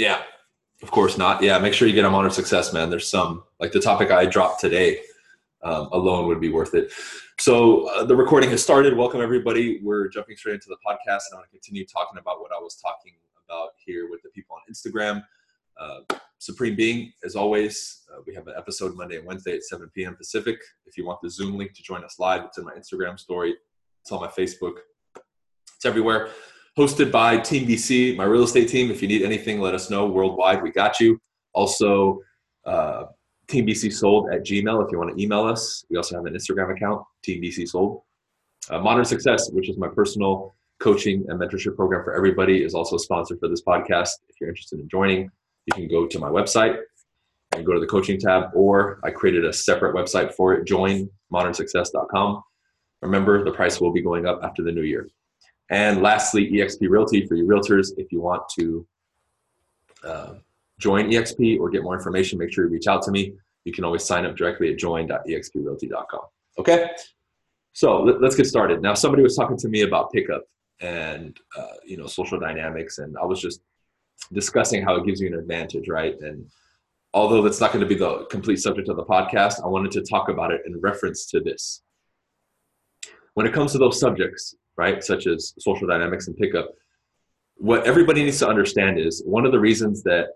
Yeah, of course not. Yeah, make sure you get a modern success, man. There's some like the topic I dropped today um, alone would be worth it. So uh, the recording has started. Welcome everybody. We're jumping straight into the podcast, and I'm going to continue talking about what I was talking about here with the people on Instagram. Uh, Supreme Being, as always, uh, we have an episode Monday and Wednesday at 7 p.m. Pacific. If you want the Zoom link to join us live, it's in my Instagram story. It's on my Facebook. It's everywhere. Hosted by Team BC, my real estate team. If you need anything, let us know worldwide. We got you. Also, uh, Team BC Sold at Gmail if you want to email us. We also have an Instagram account, Team BC Sold. Uh, Modern Success, which is my personal coaching and mentorship program for everybody, is also a sponsor for this podcast. If you're interested in joining, you can go to my website and go to the coaching tab, or I created a separate website for it, joinmodernsuccess.com. Remember, the price will be going up after the new year. And lastly, EXP Realty for you realtors. If you want to uh, join EXP or get more information, make sure you reach out to me. You can always sign up directly at join.exprealty.com. Okay, so let, us get started. Now, somebody was talking to me about pickup and uh, you know social dynamics, and I was just discussing how it gives you an advantage, right? And although that's not going to be the complete subject of the podcast, I wanted to talk about it in reference to this. When it comes to those subjects, right, such as social dynamics and pickup, what everybody needs to understand is one of the reasons that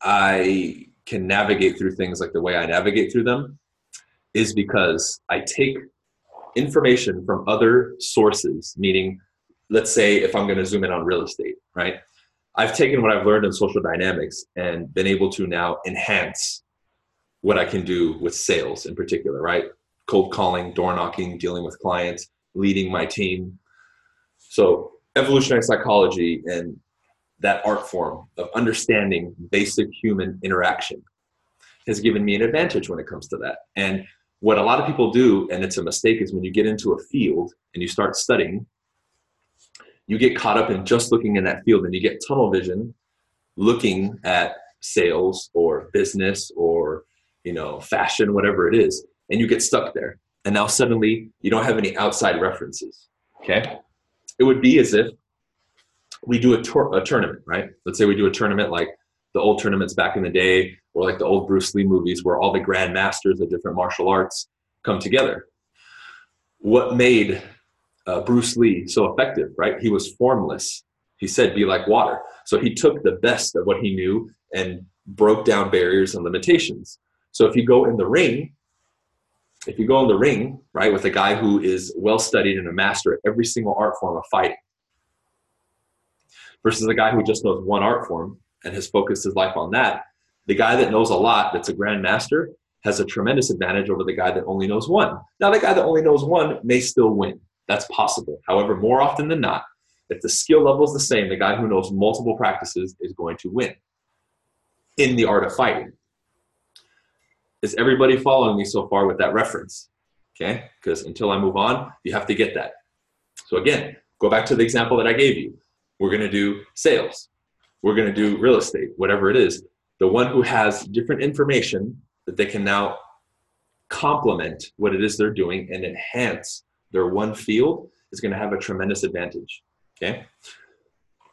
I can navigate through things like the way I navigate through them is because I take information from other sources, meaning, let's say if I'm going to zoom in on real estate, right? I've taken what I've learned in social dynamics and been able to now enhance what I can do with sales in particular, right? Cold calling, door knocking, dealing with clients, leading my team. So, evolutionary psychology and that art form of understanding basic human interaction has given me an advantage when it comes to that. And what a lot of people do, and it's a mistake, is when you get into a field and you start studying, you get caught up in just looking in that field and you get tunnel vision looking at sales or business or you know fashion whatever it is and you get stuck there and now suddenly you don't have any outside references okay it would be as if we do a, tour, a tournament, right? Let's say we do a tournament like the old tournaments back in the day, or like the old Bruce Lee movies where all the grand masters of different martial arts come together. What made uh, Bruce Lee so effective, right? He was formless. He said, be like water. So he took the best of what he knew and broke down barriers and limitations. So if you go in the ring, if you go in the ring, right, with a guy who is well studied and a master at every single art form of fighting, versus a guy who just knows one art form and has focused his life on that. The guy that knows a lot, that's a grandmaster, has a tremendous advantage over the guy that only knows one. Now, the guy that only knows one may still win. That's possible. However, more often than not, if the skill level is the same, the guy who knows multiple practices is going to win in the art of fighting. Is everybody following me so far with that reference? Okay, because until I move on, you have to get that. So, again, go back to the example that I gave you. We're going to do sales. We're going to do real estate, whatever it is. The one who has different information that they can now complement what it is they're doing and enhance their one field is going to have a tremendous advantage. Okay.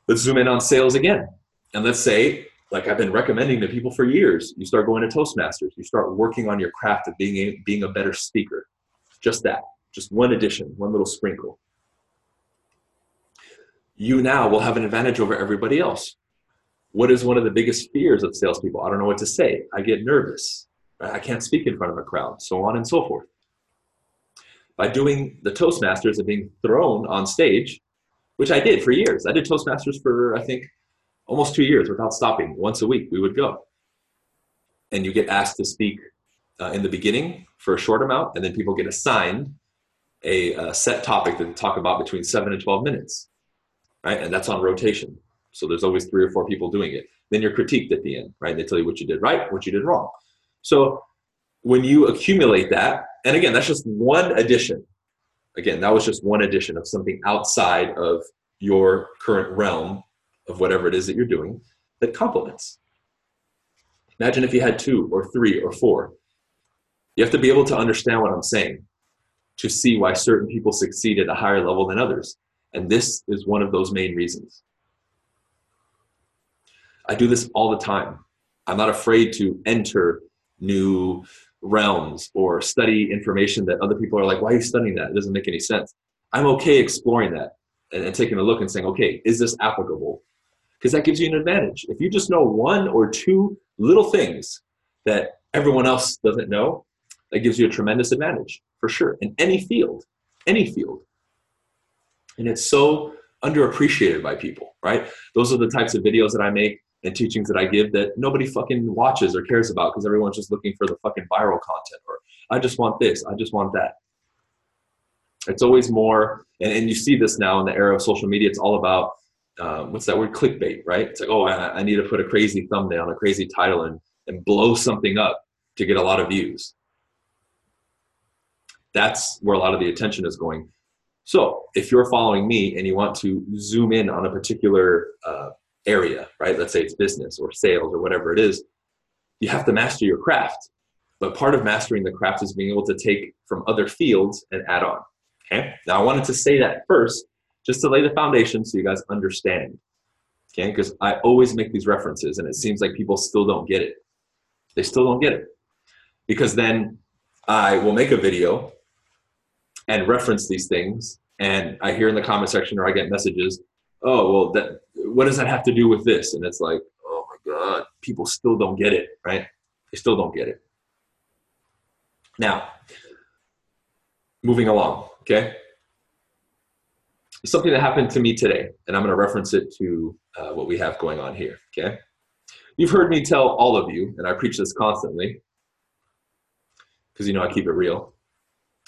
Let's zoom in on sales again. And let's say, like I've been recommending to people for years, you start going to Toastmasters, you start working on your craft of being a, being a better speaker. Just that, just one addition, one little sprinkle you now will have an advantage over everybody else. What is one of the biggest fears of salespeople? I don't know what to say. I get nervous. I can't speak in front of a crowd, so on and so forth. By doing the Toastmasters and being thrown on stage, which I did for years. I did Toastmasters for, I think, almost two years without stopping. Once a week, we would go. And you get asked to speak uh, in the beginning for a short amount, and then people get assigned a, a set topic to talk about between seven and 12 minutes right? And that's on rotation. So there's always three or four people doing it. Then you're critiqued at the end, right? They tell you what you did right, what you did wrong. So when you accumulate that, and again, that's just one addition. Again, that was just one addition of something outside of your current realm of whatever it is that you're doing that complements. Imagine if you had two or three or four. You have to be able to understand what I'm saying to see why certain people succeed at a higher level than others. And this is one of those main reasons. I do this all the time. I'm not afraid to enter new realms or study information that other people are like, why are you studying that? It doesn't make any sense. I'm okay exploring that and, and taking a look and saying, okay, is this applicable? Because that gives you an advantage. If you just know one or two little things that everyone else doesn't know, that gives you a tremendous advantage for sure in any field, any field. And it's so underappreciated by people, right? Those are the types of videos that I make and teachings that I give that nobody fucking watches or cares about because everyone's just looking for the fucking viral content or I just want this, I just want that. It's always more, and, and you see this now in the era of social media, it's all about um, what's that word? Clickbait right? It's like oh I, I, need to put a crazy thumbnail a crazy title and, and blow something up to get a lot of views. That's where a lot of the attention is going. So if you're following me and you want to zoom in on a particular uh, area right? Let's say it's business or sales or whatever it is you have to master your craft. But part of mastering the craft is being able to take from other fields and add on okay? Now i wanted to say that first just to lay the foundation so you guys understand. Okay, because I always make these references and it seems like people still don't get it. They still don't get it. Because then I will make a video and reference these things and I hear in the comment section or I get messages, oh well that what does that have to do with this? And it's like, oh my God, people still don't get it, right? They still don't get it. Now, moving along, okay? Something that happened to me today, and I'm going to reference it to uh, what we have going on here. Okay, you've heard me tell all of you, and I preach this constantly because you know I keep it real.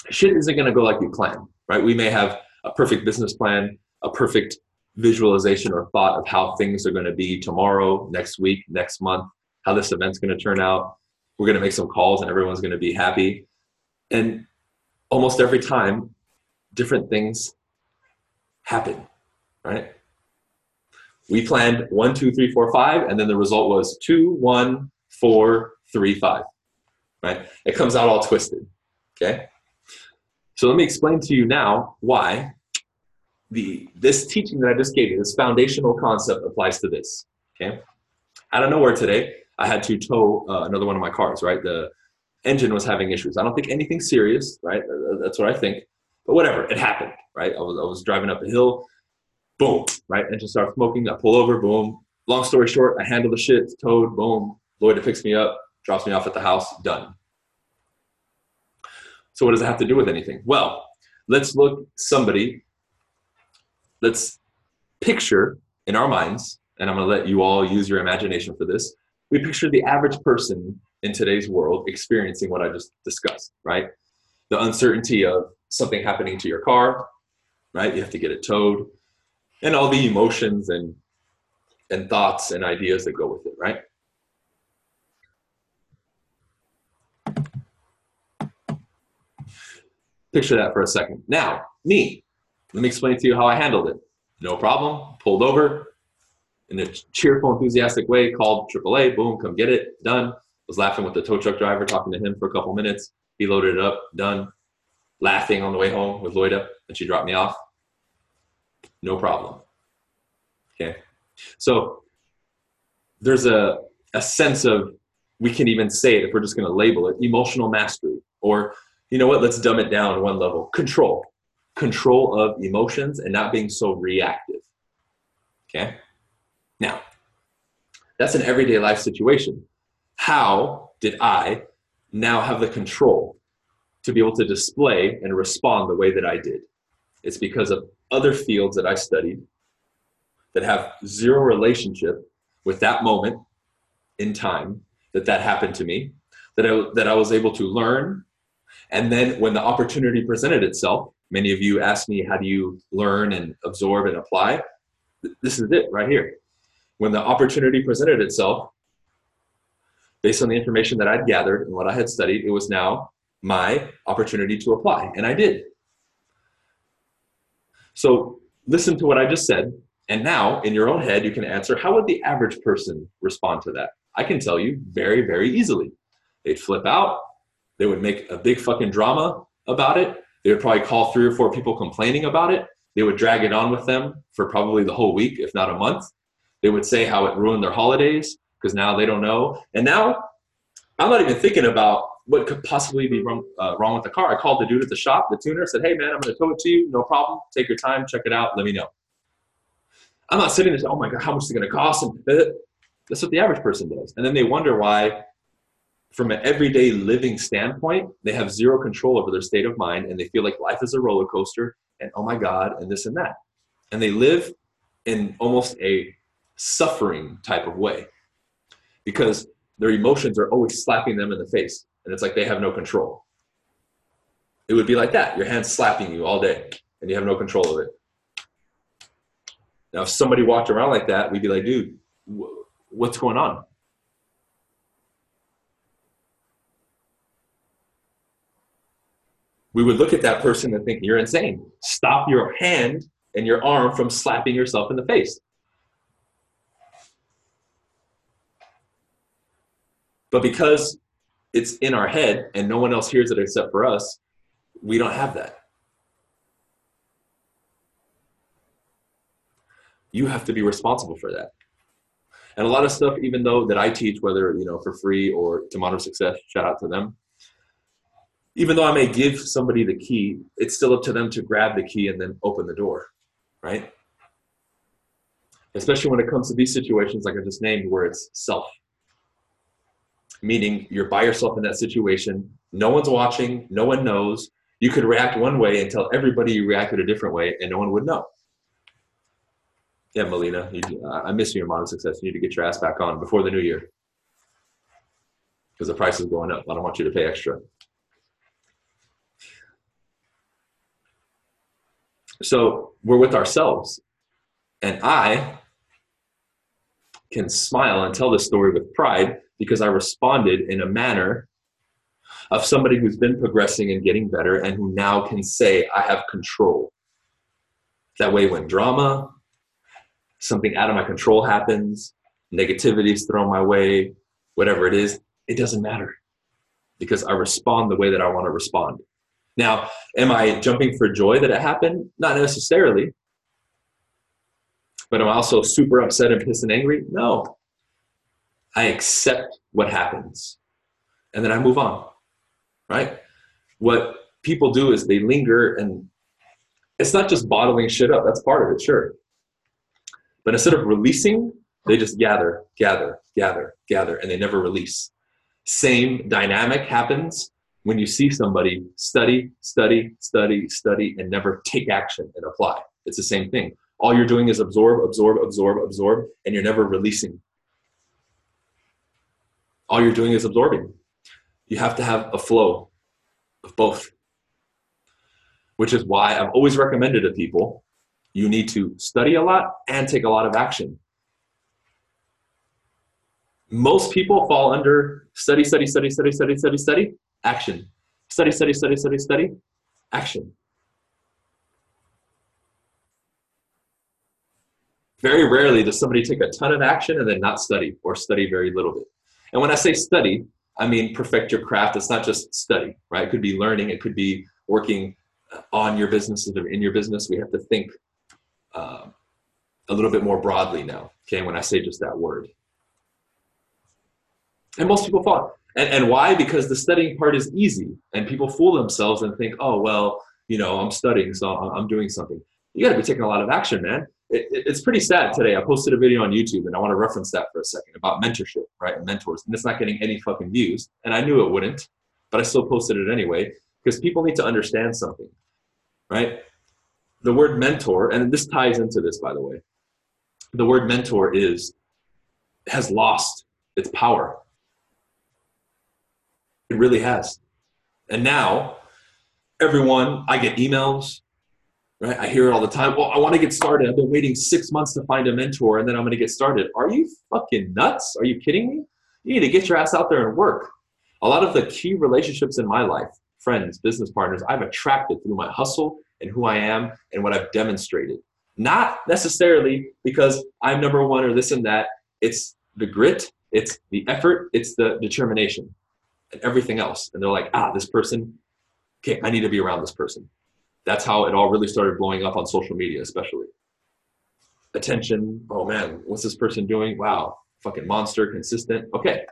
Shit isn't going to go like you plan, right? We may have a perfect business plan, a perfect visualization or thought of how things are going to be tomorrow, next week, next month, how this event's going to turn out. We're going to make some calls, and everyone's going to be happy. And almost every time, different things happen, right? We planned one, two, three, four, five, and then the result was two, one, four, three, five, right? It comes out all twisted, okay? So let me explain to you now why the this teaching that I just gave you, this foundational concept applies to this, okay? Out of nowhere today, I had to tow uh, another one of my cars, right? The engine was having issues. I don't think anything serious, right? That's what I think. But whatever, it happened, right? I was, I was driving up a hill, boom, right? and Engine starts smoking. I pull over, boom. Long story short, I handle the shit, towed, boom. Loida picks me up, drops me off at the house, done. So what does it have to do with anything? Well, let's look somebody, let's picture in our minds, and I'm gonna let you all use your imagination for this. We picture the average person in today's world experiencing what I just discussed, right? The uncertainty of something happening to your car, right? You have to get it towed, and all the emotions and and thoughts and ideas that go with it, right? Picture that for a second. Now, me, let me explain to you how I handled it. No problem, pulled over in a cheerful, enthusiastic way, called AAA, boom, come get it, done. Was laughing with the tow truck driver, talking to him for a couple minutes. He loaded it up, done laughing on the way home with Loida, and she dropped me off. No problem. Okay. So there's a, a sense of, we can even say it if we're just going to label it emotional mastery. Or, you know what, let's dumb it down one level control. Control of emotions and not being so reactive. Okay. Now, that's an everyday life situation. How did I now have the control to be able to display and respond the way that I did. It's because of other fields that I studied that have zero relationship with that moment in time that that happened to me, that I, that I was able to learn. And then when the opportunity presented itself, many of you asked me, how do you learn and absorb and apply? This is it right here. When the opportunity presented itself, based on the information that I'd gathered and what I had studied, it was now my opportunity to apply, and I did. So listen to what I just said, and now in your own head, you can answer how would the average person respond to that? I can tell you very, very easily. They'd flip out, they would make a big fucking drama about it. They would probably call three or four people complaining about it. They would drag it on with them for probably the whole week, if not a month. They would say how it ruined their holidays because now they don't know. And now I'm not even thinking about what could possibly be wrong, uh, wrong with the car. I called the dude at the shop, the tuner, said, hey man, I'm going to tow it to you. No problem. Take your time, check it out, let me know. I'm not sitting there saying, oh my God, how much is it going to cost? And that's what the average person does. And then they wonder why, from an everyday living standpoint, they have zero control over their state of mind and they feel like life is a roller coaster and oh my God, and this and that. And they live in almost a suffering type of way because their emotions are always slapping them in the face and it's like they have no control. It would be like that your hand's slapping you all day and you have no control of it. Now, if somebody walked around like that, we'd be like, dude, what's going on? We would look at that person and think, you're insane. Stop your hand and your arm from slapping yourself in the face. But because it's in our head and no one else hears it except for us, we don't have that. You have to be responsible for that. And a lot of stuff, even though that I teach, whether you know for free or to Modern Success, shout out to them. Even though I may give somebody the key, it's still up to them to grab the key and then open the door, right? Especially when it comes to these situations, like I just named, where it's self meaning you're by yourself in that situation. No one's watching, no one knows. You could react one way and tell everybody you reacted a different way, and no one would know. Yeah, Melina, you, uh, I miss you in modern success. You need to get your ass back on before the new year because the price is going up. I don't want you to pay extra. So we're with ourselves. And I can smile and tell this story with pride because I responded in a manner of somebody who's been progressing and getting better and who now can say, I have control. That way, when drama, something out of my control happens, negativity is thrown my way, whatever it is, it doesn't matter because I respond the way that I want to respond. Now, am I jumping for joy that it happened? Not necessarily. But I'm I also super upset and pissed and angry? No. I accept what happens and then I move on, right? What people do is they linger and it's not just bottling shit up, that's part of it, sure. But instead of releasing, they just gather, gather, gather, gather, and they never release. Same dynamic happens when you see somebody study, study, study, study, and never take action and apply. It's the same thing. All you're doing is absorb, absorb, absorb, absorb, and you're never releasing all you're doing is absorbing. You have to have a flow of both, which is why I've always recommended to people you need to study a lot and take a lot of action. Most people fall under study, study, study, study, study, study, study, action. Study, study, study, study, study, action. Very rarely does somebody take a ton of action and then not study or study very little bit. And when I say study, I mean perfect your craft. It's not just study, right? It could be learning. It could be working on your business or in your business. We have to think uh, a little bit more broadly now. Okay, when I say just that word, and most people fall. And, and why? Because the studying part is easy, and people fool themselves and think, oh well, you know, I'm studying, so I'm doing something. You got to be taking a lot of action, man it, it's pretty sad today. I posted a video on YouTube and I want to reference that for a second about mentorship, right? And mentors. And it's not getting any fucking views. And I knew it wouldn't, but I still posted it anyway because people need to understand something, right? The word mentor, and this ties into this, by the way. The word mentor is has lost its power. It really has. And now, everyone, I get emails, right? I hear it all the time. Well, I want to get started. I've been waiting six months to find a mentor and then I'm going to get started. Are you fucking nuts? Are you kidding me? You need to get your ass out there and work. A lot of the key relationships in my life, friends, business partners, I've attracted through my hustle and who I am and what I've demonstrated. Not necessarily because I'm number one or this and that. It's the grit, it's the effort, it's the determination, and everything else. And they're like, ah, this person, okay, I need to be around this person that's how it all really started blowing up on social media, especially. attention. Oh man, what's this person doing? Wow, fucking monster, consistent. Okay.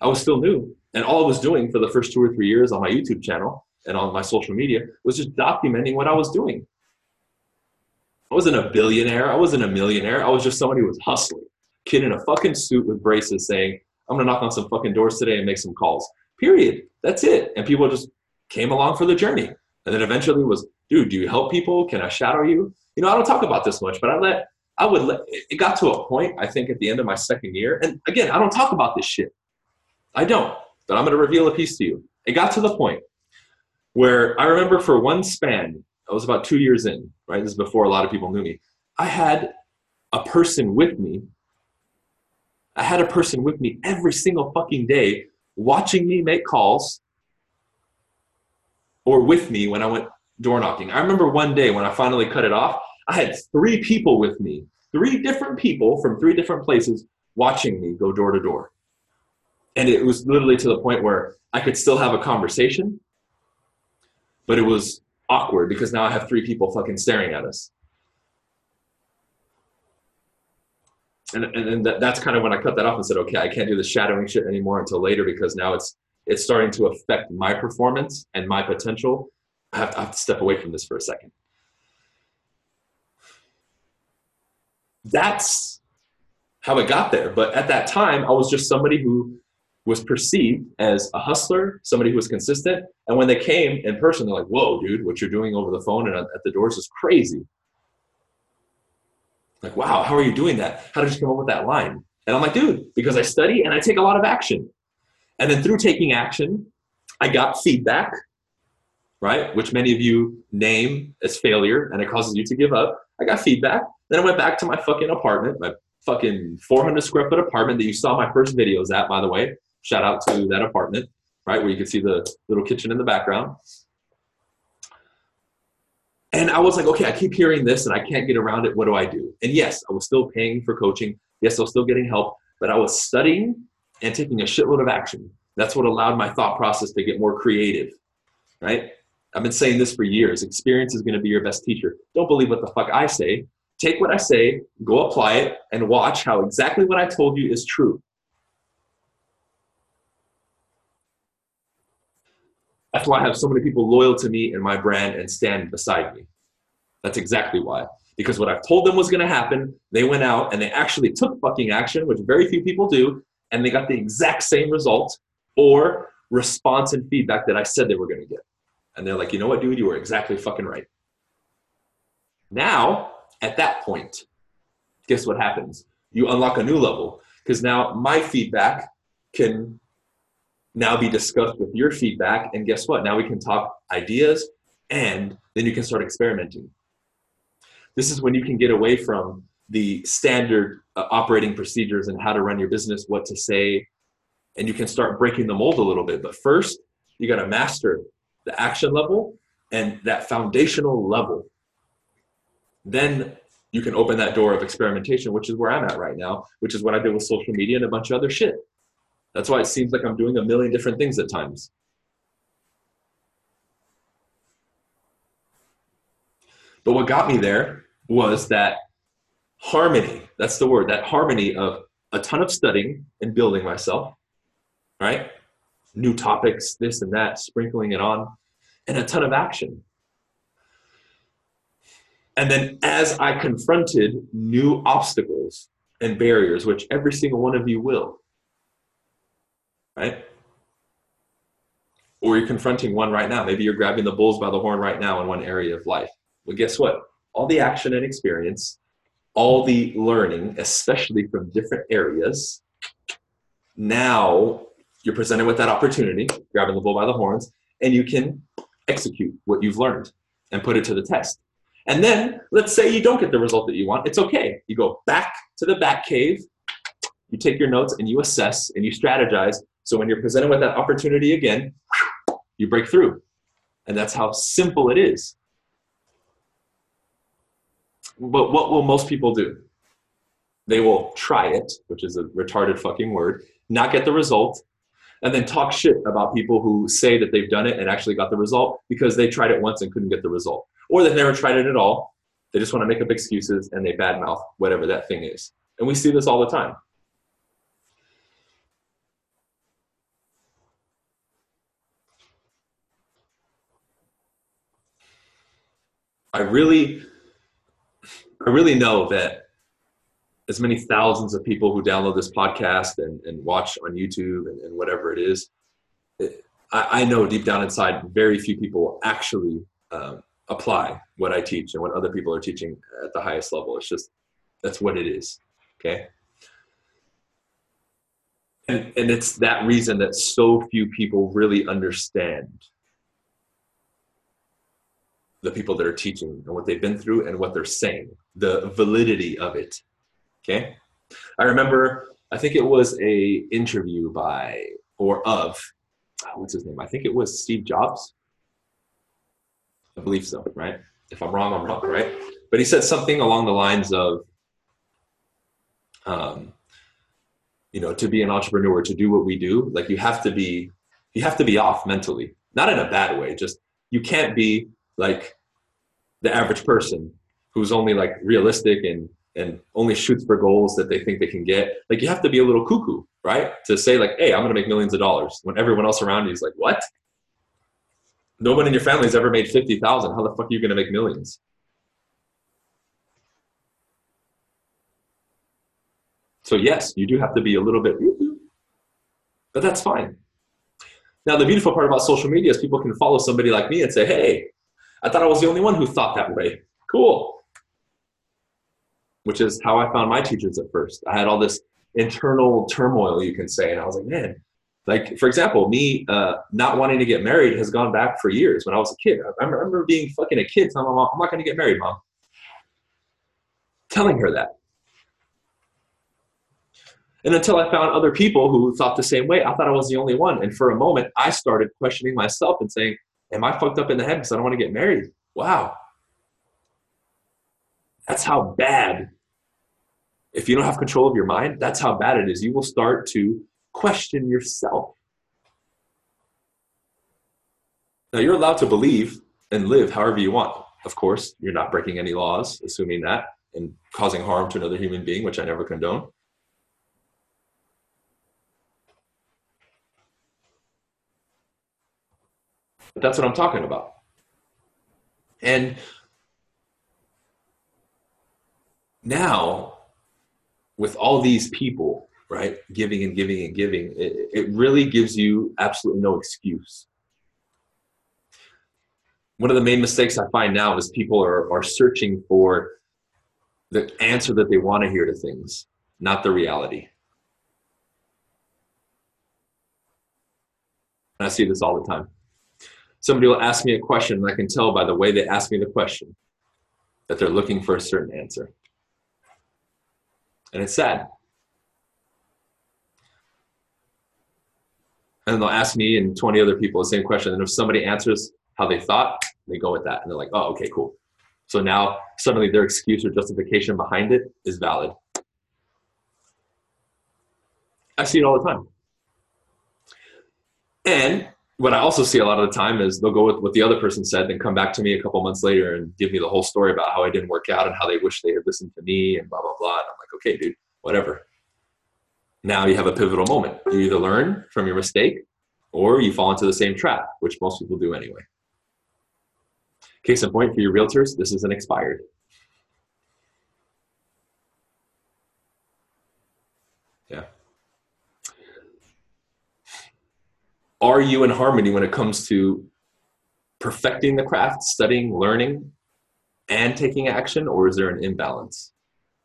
I was still new. And all I was doing for the first two or three years on my YouTube channel and on my social media was just documenting what I was doing. I wasn't a billionaire. I wasn't a millionaire. I was just somebody who was hustling. Kid in a fucking suit with braces saying, I'm gonna knock on some fucking doors today and make some calls. Period. That's it. And people just came along for the journey. And then eventually was, dude, do you help people? Can I shadow you? You know, I don't talk about this much, but I let I would let it got to a point, I think, at the end of my second year. And again, I don't talk about this shit. I don't, but I'm gonna reveal a piece to you. It got to the point where I remember for one span, I was about two years in, right? This is before a lot of people knew me. I had a person with me. I had a person with me every single fucking day watching me make calls or with me when I went door knocking. I remember one day when I finally cut it off, I had three people with me, three different people from three different places watching me go door to door. And it was literally to the point where I could still have a conversation, but it was awkward because now I have three people fucking staring at us. And, and, that, that's kind of when I cut that off and said, okay, I can't do the shadowing shit anymore until later because now it's it's starting to affect my performance and my potential. I have to, I have to step away from this for a second. That's how it got there. But at that time, I was just somebody who was perceived as a hustler, somebody who was consistent. And when they came in person, they're like, whoa, dude, what you're doing over the phone and at the doors is crazy. Like, wow, how are you doing that? How did you come up with that line? And I'm like, dude, because I study and I take a lot of action. And then through taking action, I got feedback, right? Which many of you name as failure and it causes you to give up. I got feedback. Then I went back to my fucking apartment, my fucking 400 square foot apartment that you saw my first videos at, by the way. Shout out to that apartment, right? Where you can see the little kitchen in the background. And I was like, okay, I keep hearing this and I can't get around it. What do I do? And yes, I was still paying for coaching. Yes, I was still getting help, but I was studying and taking a shitload of action. That's what allowed my thought process to get more creative, right? I've been saying this for years. Experience is going to be your best teacher. Don't believe what the fuck I say. Take what I say, go apply it, and watch how exactly what I told you is true. That's why I have so many people loyal to me and my brand and stand beside me. That's exactly why. Because what I've told them was going to happen, they went out and they actually took fucking action, which very few people do, and they got the exact same result or response and feedback that I said they were going to get. And they're like, you know what, dude, you were exactly fucking right. Now, at that point, guess what happens? You unlock a new level because now my feedback can now be discussed with your feedback. And guess what? Now we can talk ideas and then you can start experimenting. This is when you can get away from the standard uh, operating procedures and how to run your business, what to say, and you can start breaking the mold a little bit. But first, you got to master the action level and that foundational level. Then you can open that door of experimentation, which is where I'm at right now, which is what I did with social media and a bunch of other shit. That's why it seems like I'm doing a million different things at times. But what got me there was that harmony. That's the word, that harmony of a ton of studying and building myself, right? New topics, this and that, sprinkling it on, and a ton of action. And then as I confronted new obstacles and barriers, which every single one of you will, right? Or you're confronting one right now. Maybe you're grabbing the bulls by the horn right now in one area of life. Well, guess what? All the action and experience, all the learning, especially from different areas, now you're presented with that opportunity, grabbing the bull by the horns, and you can execute what you've learned and put it to the test. And then let's say you don't get the result that you want. It's okay. You go back to the back cave, you take your notes and you assess and you strategize so when you're presented with that opportunity again, you break through. And that's how simple it is. But what will most people do? They will try it, which is a retarded fucking word, not get the result, and then talk shit about people who say that they've done it and actually got the result because they tried it once and couldn't get the result. Or they've never tried it at all They just want to make up excuses and they badmouth whatever that thing is. And we see this all the time. I really, I really know that as many thousands of people who download this podcast and, and watch on YouTube and, and whatever it is, it, I, I, know deep down inside, very few people actually um, apply what I teach and what other people are teaching at the highest level. It's just that's what it is. Okay. And, and it's that reason that so few people really understand the people that are teaching and what they've been through and what they're saying, the validity of it. Okay. I remember, I think it was a interview by or of, what's his name? I think it was Steve Jobs. I believe so, right? If I'm wrong, I'm wrong, right? But he said something along the lines of, um, you know, to be an entrepreneur, to do what we do, like you have to be, you have to be off mentally, not in a bad way. Just you can't be like the average person who's only like realistic and and only shoots for goals that they think they can get. Like you have to be a little cuckoo, right? To say like, hey, I'm gonna make millions of dollars when everyone else around you is like, what? No one in your family has ever made fifty thousand. How the fuck are you gonna make millions? So yes, you do have to be a little bit, but that's fine. Now the beautiful part about social media is people can follow somebody like me and say, hey, I thought I was the only one who thought that way. Cool. Which is how I found my teachers at first. I had all this internal turmoil, you can say, and I was like, man, like for example, me uh, not wanting to get married has gone back for years. When I was a kid, I remember being fucking a kid telling my mom, "I'm not going to get married, mom." Telling her that, and until I found other people who thought the same way, I thought I was the only one. And for a moment, I started questioning myself and saying, Am I fucked up in the head because I don't want to get married? Wow. That's how bad. If you don't have control of your mind, that's how bad it is. You will start to question yourself. Now, you're allowed to believe and live however you want. Of course, you're not breaking any laws, assuming that, and causing harm to another human being, which I never condone. That's what I'm talking about. And now, with all these people, right, giving and giving and giving, it, it really gives you absolutely no excuse. One of the main mistakes I find now is people are, are searching for the answer that they want to hear to things, not the reality. And I see this all the time somebody will ask me a question and I can tell by the way they ask me the question that they're looking for a certain answer. And it's sad. And they'll ask me and 20 other people the same question. And if somebody answers how they thought, they go with that. And they're like, oh, okay, cool. So now suddenly their excuse or justification behind it is valid. I see it all the time. And what I also see a lot of the time is they'll go with what the other person said, then come back to me a couple months later and give me the whole story about how I didn't work out and how they wish they had listened to me and blah blah blah. And I'm like, okay, dude, whatever. Now you have a pivotal moment. You either learn from your mistake or you fall into the same trap, which most people do anyway. Case in point for your realtors, this isn't expired. Are you in harmony when it comes to perfecting the craft, studying, learning, and taking action, or is there an imbalance?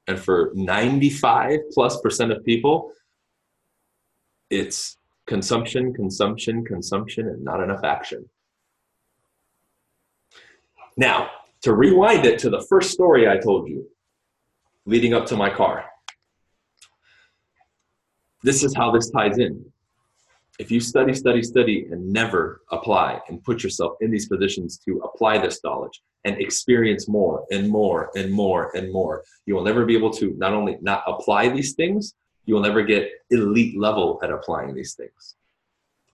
And for 95 plus percent of people, it's consumption, consumption, consumption, and not enough action. Now, to rewind it to the first story I told you, leading up to my car, this is how this ties in if you study, study, study, and never apply and put yourself in these positions to apply this knowledge and experience more and more and more and more, you will never be able to not only not apply these things, you will never get elite level at applying these things.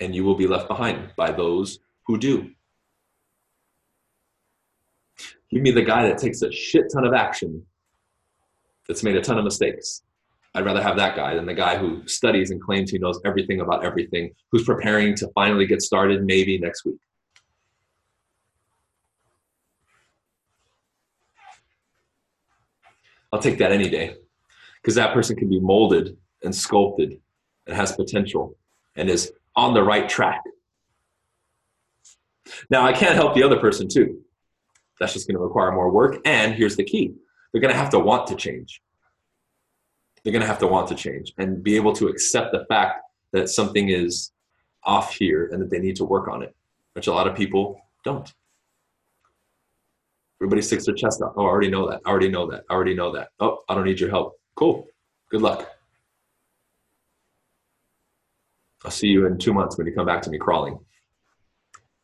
And you will be left behind by those who do. Give me the guy that takes a shit ton of action that's made a ton of mistakes. I'd rather have that guy than the guy who studies and claims he knows everything about everything, who's preparing to finally get started maybe next week. I'll take that any day because that person can be molded and sculpted and has potential and is on the right track. Now, I can't help the other person too. That's just going to require more work. And here's the key they're going to have to want to change. They're going to have to want to change and be able to accept the fact that something is off here and that they need to work on it, which a lot of people don't. Everybody sticks their chest out. Oh, I already know that. I already know that. I already know that. Oh, I don't need your help. Cool. Good luck. I'll see you in two months when you come back to me crawling.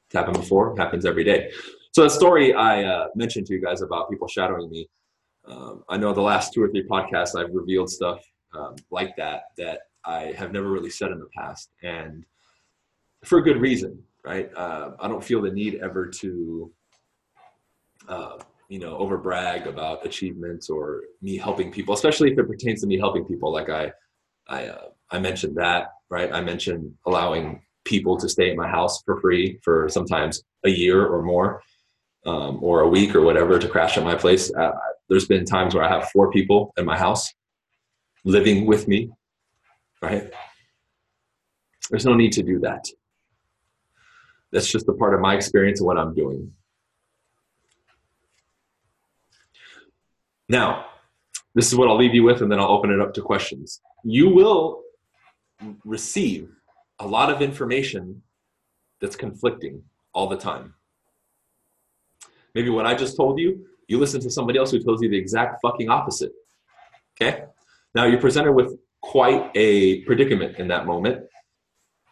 It's happened before, happens every day. So the story I uh, mentioned to you guys about people shadowing me, um, I know the last two or three podcasts I've revealed stuff um, like that that I have never really said in the past, and for a good reason, right? Uh, I don't feel the need ever to, uh, you know, over brag about achievements or me helping people, especially if it pertains to me helping people. Like I, I, uh, I mentioned that, right? I mentioned allowing people to stay at my house for free for sometimes a year or more um, or a week or whatever to crash at my place. Uh, there's been times where I have four people in my house living with me, right? There's no need to do that. That's just a part of my experience and what I'm doing. Now, this is what I'll leave you with, and then I'll open it up to questions. You will receive a lot of information that's conflicting all the time. Maybe what I just told you, you listen to somebody else who tells you the exact fucking opposite. Okay? Now you're presented with quite a predicament in that moment.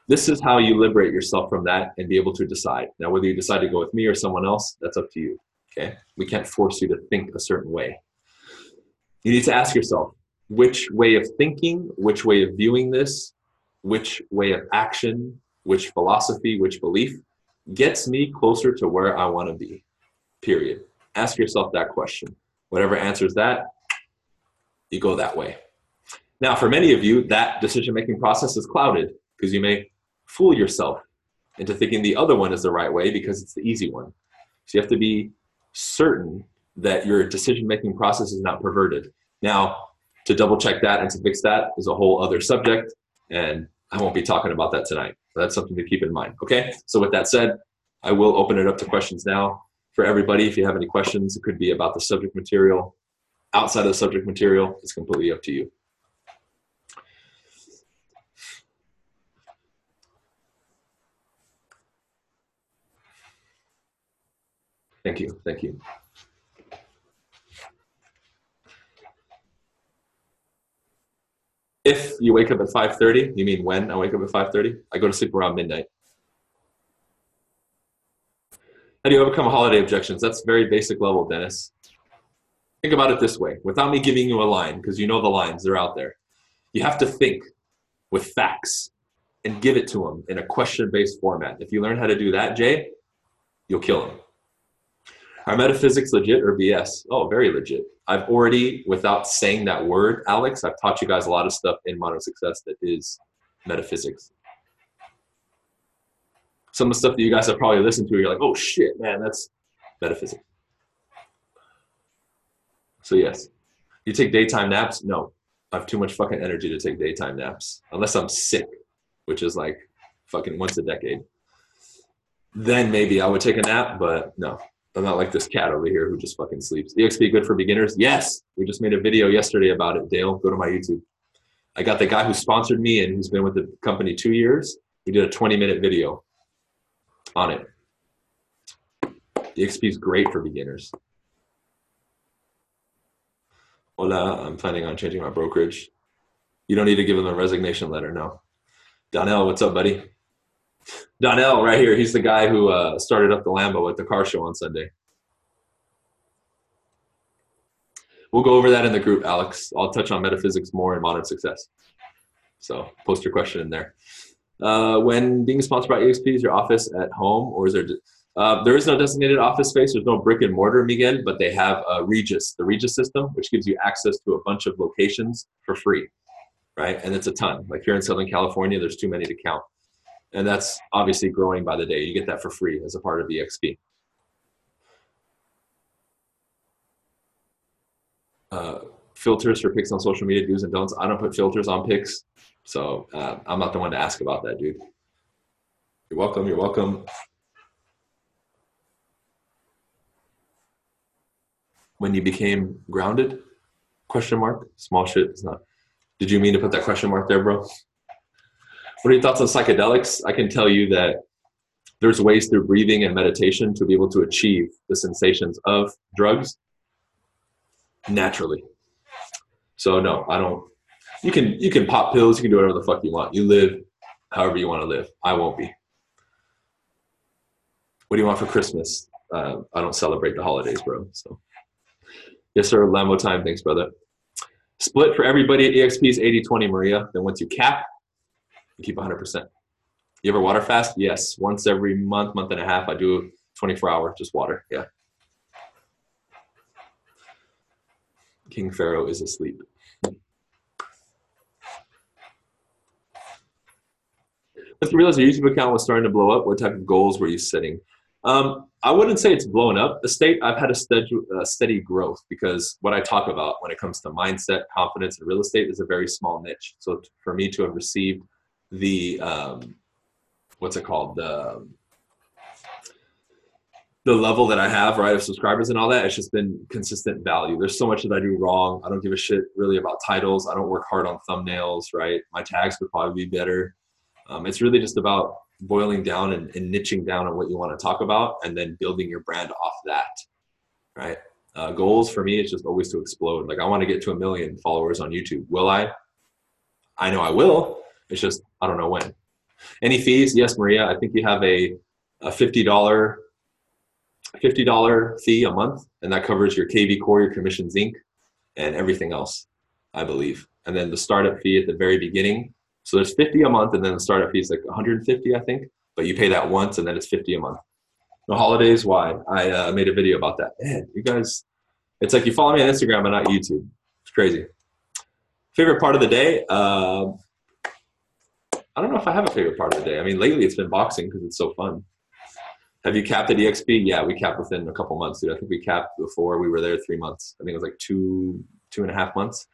This is how you liberate yourself from that and be able to decide. Now, whether you decide to go with me or someone else, that's up to you. Okay? We can't force you to think a certain way. You need to ask yourself which way of thinking, which way of viewing this, which way of action, which philosophy, which belief gets me closer to where I want to be period. Ask yourself that question. Whatever answers that, you go that way. Now, for many of you, that decision making process is clouded because you may fool yourself into thinking the other one is the right way because it's the easy one. So you have to be certain that your decision making process is not perverted. Now, to double check that and to fix that is a whole other subject, and I won't be talking about that tonight. That's something to keep in mind. Okay, so with that said, I will open it up to questions now for everybody. If you have any questions, it could be about the subject material. Outside of the subject material, it's completely up to you. Thank you. Thank you. If you wake up at 5.30, you mean when I wake up at 5.30? I go to sleep around midnight. How do you overcome holiday objections? That's very basic level, Dennis. Think about it this way without me giving you a line, because you know the lines, they're out there. You have to think with facts and give it to them in a question based format. If you learn how to do that, Jay, you'll kill them. Are metaphysics legit or BS? Oh, very legit. I've already, without saying that word, Alex, I've taught you guys a lot of stuff in modern success that is metaphysics some of the stuff that you guys have probably listened to, you're like, oh shit, man, that's metaphysics. So yes, you take daytime naps? No, I have too much fucking energy to take daytime naps unless I'm sick, which is like fucking once a decade. Then maybe I would take a nap, but no, I'm not like this cat over here who just fucking sleeps. EXP good for beginners? Yes. We just made a video yesterday about it. Dale, go to my YouTube. I got the guy who sponsored me and who's been with the company two years. We did a 20 minute video on it. The XP is great for beginners. Hola, I'm planning on changing my brokerage. You don't need to give them a resignation letter, no. Donnell, what's up, buddy? Donnell, right here. He's the guy who uh, started up the Lambo at the car show on Sunday. We'll go over that in the group, Alex. I'll touch on metaphysics more in modern success. So post your question in there. Uh, when being sponsored by EXP, is your office at home or is there? Uh, there is no designated office space. There's no brick and mortar, Miguel, but they have a Regus, the Regus system, which gives you access to a bunch of locations for free, right? And it's a ton. Like here in Southern California, there's too many to count. And that's obviously growing by the day. You get that for free as a part of EXP. Uh, filters for pics on social media, do's and don'ts. I don't put filters on pics, so uh, I'm not the one to ask about that, dude. You're welcome. You're welcome. When you became grounded? Question mark. Small shit. It's not. Did you mean to put that question mark there, bro? What are your thoughts on psychedelics? I can tell you that there's ways through breathing and meditation to be able to achieve the sensations of drugs naturally. So no, I don't. You can you can pop pills. You can do whatever the fuck you want. You live however you want to live. I won't be. What do you want for Christmas? Uh, I don't celebrate the holidays, bro. So yes, sir. Lambo time. Thanks, brother. Split for everybody at EXP is 80-20, Maria. Then once you cap, you keep 100%. You ever water fast? Yes. Once every month, month and a half, I do 24 hour, just water. Yeah. King Pharaoh is asleep. Once you realize your YouTube account was starting to blow up, what type of goals were you setting? Um, I wouldn't say it's blown up. The state, I've had a steady, uh, steady growth because what I talk about when it comes to mindset, confidence, and real estate is a very small niche. So for me to have received the, um, what's it called? The, the level that I have, right, of subscribers and all that, it's just been consistent value. There's so much that I do wrong. I don't give a shit really about titles. I don't work hard on thumbnails, right? My tags could probably be better. Um, it's really just about boiling down and, and, niching down on what you want to talk about and then building your brand off that, right? Uh, goals for me is just always to explode. Like I want to get to a million followers on YouTube. Will I? I know I will. It's just I don't know when. Any fees? Yes, Maria. I think you have a, a fifty dollar $50 fee a month, and that covers your KV Core, your Commissions Inc., and everything else, I believe. And then the startup fee at the very beginning. So there's 50 a month, and then the startup fee is like 150, I think. But you pay that once, and then it's 50 a month. No holidays. Why? I uh, made a video about that. Man, you guys, it's like you follow me on Instagram and not YouTube. It's crazy. Favorite part of the day? Uh, I don't know if I have a favorite part of the day. I mean, lately it's been boxing because it's so fun. Have you capped at EXP? Yeah, we capped within a couple months, dude. I think we capped before we were there three months. I think it was like two, two and a half months.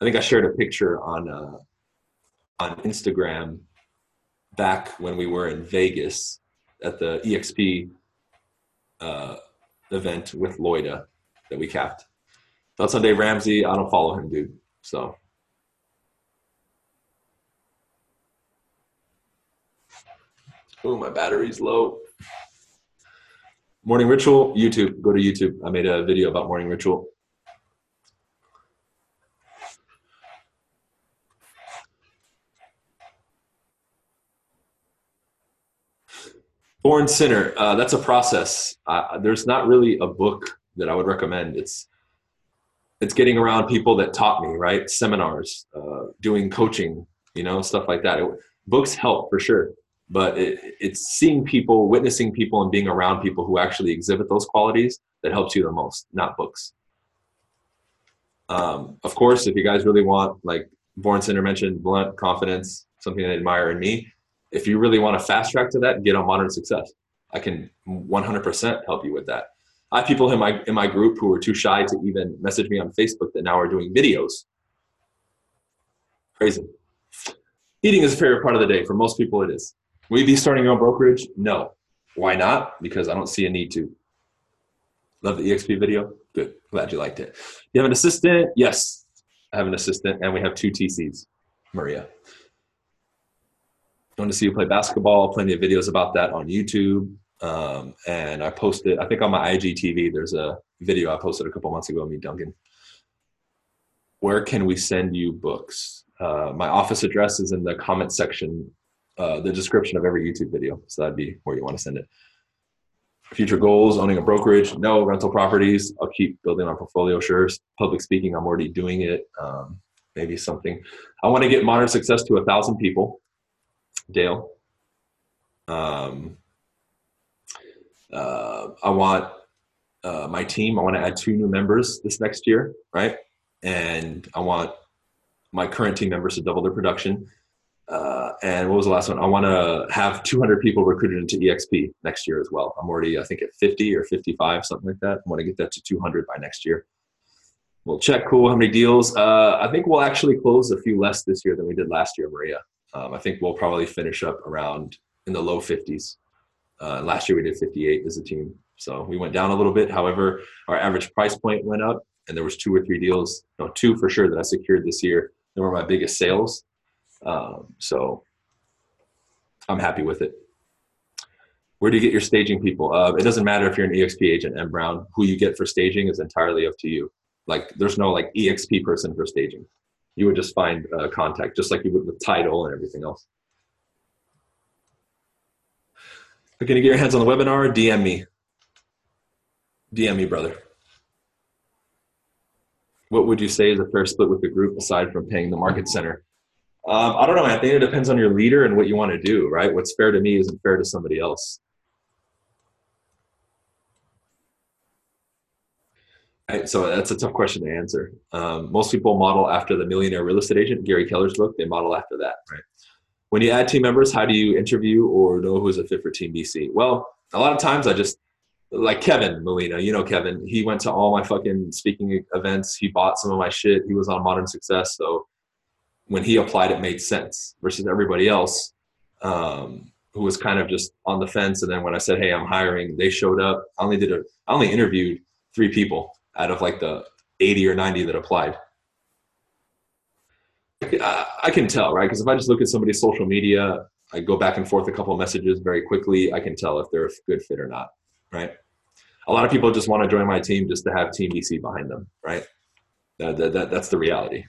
I think I shared a picture on uh, on Instagram back when we were in Vegas at the EXP uh, event with Loida that we capped. Thoughts on Dave Ramsey? I don't follow him, dude. So. Oh, my battery's low. Morning ritual, YouTube. Go to YouTube. I made a video about morning ritual. Born Sinner. Uh, that's a process. Uh, there's not really a book that I would recommend. It's it's getting around people that taught me, right? Seminars, uh, doing coaching, you know, stuff like that. It, books help for sure but it, it's seeing people, witnessing people, and being around people who actually exhibit those qualities that helps you the most, not books. Um, of course, if you guys really want, like Born Sinner mentioned, blunt confidence, something I admire in me. If you really want to fast track to that, get on Modern Success. I can 100% help you with that. I have people in my in my group who are too shy to even message me on Facebook that now are doing videos. Crazy. Eating is a favorite part of the day. For most people, it is. Will you be starting your own brokerage? No. Why not? Because I don't see a need to. Love the EXP video? Good. Glad you liked it. You have an assistant? Yes. I have an assistant, and we have two TCs. Maria. I want to see you play basketball. Plenty of videos about that on YouTube. Um, and I posted, I think on my IGTV, there's a video I posted a couple months ago of me dunking. Where can we send you books? Uh, my office address is in the comment section uh, the description of every YouTube video. So that'd be where you want to send it. Future goals, owning a brokerage, no rental properties. I'll keep building my portfolio. Sure, public speaking, I'm already doing it. Um, maybe something. I want to get modern success to a thousand people. Dale. Um, Uh, I want uh, my team. I want to add two new members this next year, right? And I want my current team members to double their production. Uh, and what was the last one? I want to have 200 people recruited into EXP next year as well. I'm already, I think, at 50 or 55, something like that. I want to get that to 200 by next year. We'll check. Cool. How many deals? Uh, I think we'll actually close a few less this year than we did last year, Maria. Um, I think we'll probably finish up around in the low 50s. Uh, last year we did 58 as a team, so we went down a little bit. However, our average price point went up, and there was two or three deals, no, two for sure that I secured this year. They were my biggest sales, um, so I'm happy with it. Where do you get your staging people? Uh, it doesn't matter if you're an EXP agent, M Brown. Who you get for staging is entirely up to you. Like, there's no like EXP person for staging. You would just find uh, contact, just like you would with title and everything else. Looking to get your hands on the webinar? DM me. DM me, brother. What would you say is a fair split with the group aside from paying the market center? Um, I don't know. I think it depends on your leader and what you want to do, right? What's fair to me isn't fair to somebody else. Right, so that's a tough question to answer. Um, most people model after the Millionaire Real Estate Agent, Gary Keller's book. They model after that, right? When you add team members, how do you interview or know who's a fit for Team BC? Well, a lot of times I just like Kevin Molina, you know Kevin. He went to all my fucking speaking events. He bought some of my shit. He was on Modern Success, so when he applied, it made sense. Versus everybody else, um, who was kind of just on the fence. And then when I said, "Hey, I'm hiring," they showed up. I only did a, I only interviewed three people out of like the 80 or 90 that applied. I can tell, right? Because if I just look at somebody's social media, I go back and forth a couple messages very quickly. I can tell if they're a good fit or not, right? A lot of people just want to join my team just to have Team BC behind them, right? That, that, that, that's the reality.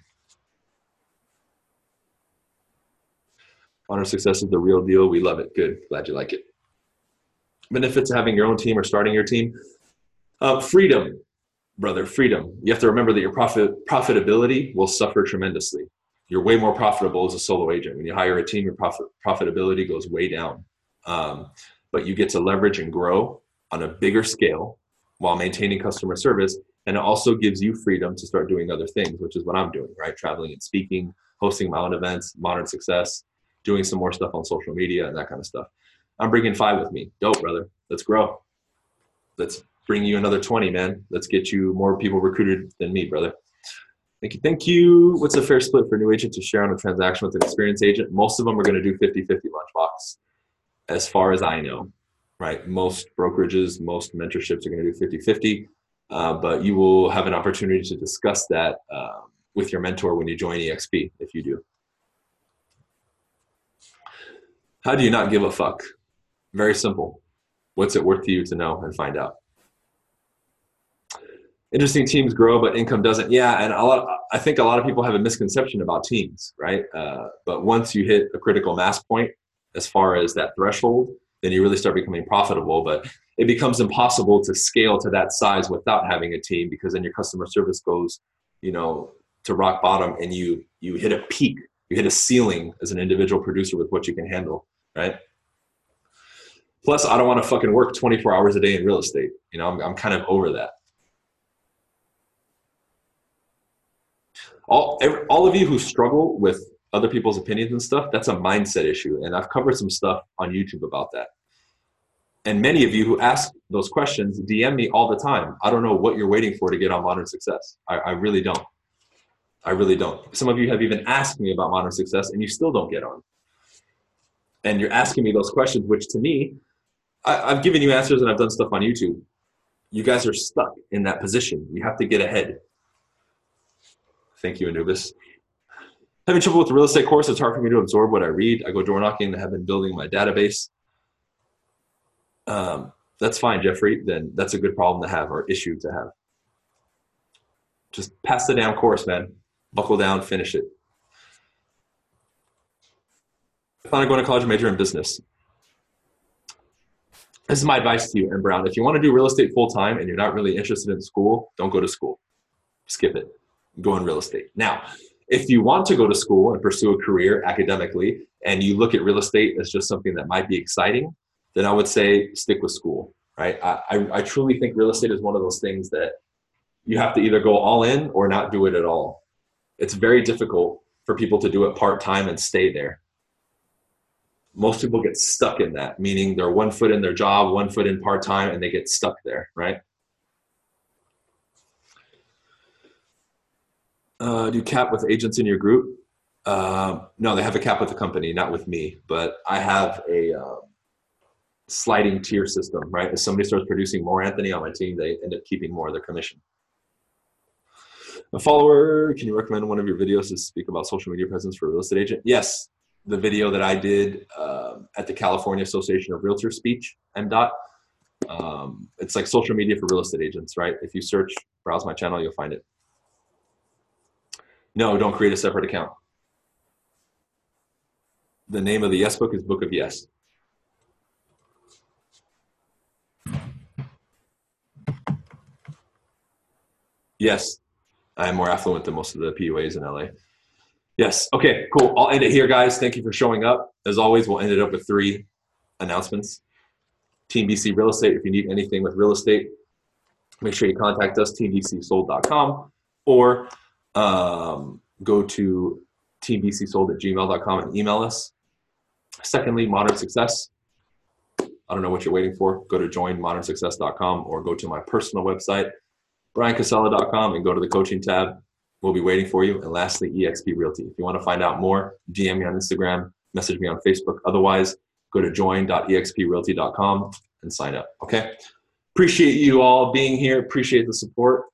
Honor success is the real deal. We love it. Good. Glad you like it. Benefits of having your own team or starting your team. Uh, freedom, brother, freedom. You have to remember that your profit profitability will suffer tremendously you're way more profitable as a solo agent. When you hire a team, your profit profitability goes way down. Um, but you get to leverage and grow on a bigger scale while maintaining customer service. And it also gives you freedom to start doing other things, which is what I'm doing, right? Traveling and speaking, hosting my own events, modern success, doing some more stuff on social media and that kind of stuff. I'm bringing five with me. Dope, brother. Let's grow. Let's bring you another 20, man. Let's get you more people recruited than me, brother. Thank you. Thank you. What's a fair split for a new agent to share on a transaction with an experienced agent? Most of them are going to do 50 50 lunchbox, as far as I know, right? Most brokerages, most mentorships are going to do 50 50, uh, but you will have an opportunity to discuss that uh, with your mentor when you join EXP if you do. How do you not give a fuck? Very simple. What's it worth to you to know and find out? interesting teams grow, but income doesn't. Yeah, and a lot. I think a lot of people have a misconception about teams, right? Uh, but once you hit a critical mass point, as far as that threshold, then you really start becoming profitable. But it becomes impossible to scale to that size without having a team because then your customer service goes, you know, to rock bottom, and you you hit a peak, you hit a ceiling as an individual producer with what you can handle, right? Plus, I don't want to fucking work 24 hours a day in real estate. You know, I'm, I'm kind of over that. all every, all of you who struggle with other people's opinions and stuff, that's a mindset issue. And I've covered some stuff on YouTube about that. And many of you who ask those questions DM me all the time. I don't know what you're waiting for to get on Modern Success. I, I really don't. I really don't. Some of you have even asked me about Modern Success and you still don't get on. And you're asking me those questions, which to me, I, I've given you answers and I've done stuff on YouTube. You guys are stuck in that position. You have to get ahead. Thank you, Anubis. Having trouble with the real estate course, it's hard for me to absorb what I read. I go door knocking and have been building my database. Um, that's fine, Jeffrey. Then that's a good problem to have or issue to have. Just pass the damn course, man. Buckle down, finish it. I plan on going to college major in business. This is my advice to you, M. Brown. If you want to do real estate full time and you're not really interested in school, don't go to school. Skip it go in real estate. Now, if you want to go to school and pursue a career academically and you look at real estate as just something that might be exciting, then I would say stick with school. right? I, I, I truly think real estate is one of those things that you have to either go all in or not do it at all. It's very difficult for people to do it part time and stay there. Most people get stuck in that, meaning they're one foot in their job, one foot in part time, and they get stuck there, right? Uh, do you cap with agents in your group? Uh, no, they have a cap with the company, not with me. But I have a uh, sliding tier system, right? If somebody starts producing more Anthony on my team, they end up keeping more of their commission. A follower, can you recommend one of your videos to speak about social media presence for a real estate agent? Yes, the video that I did uh, at the California Association of Realtors speech, MDOT. Um, it's like social media for real estate agents, right? If you search, browse my channel, you'll find it. No, don't create a separate account. The name of the Yes book is Book of Yes. Yes, I'm more affluent than most of the PUAs in LA. Yes. Okay, cool. I'll end it here, guys. Thank you for showing up. As always, we'll end it up with three announcements. Team BC Real Estate, if you need anything with real estate, make sure you contact us, teambcsold.com, or um, go to teambcsold at gmail.com and email us. Secondly, Modern Success. I don't know what you're waiting for. Go to joinmodernsuccess.com or go to my personal website, bryancasella.com and go to the coaching tab. We'll be waiting for you. And lastly, eXp Realty. If you want to find out more, DM me on Instagram, message me on Facebook. Otherwise, go to join.exprealty.com and sign up. Okay. Appreciate you all being here. Appreciate the support.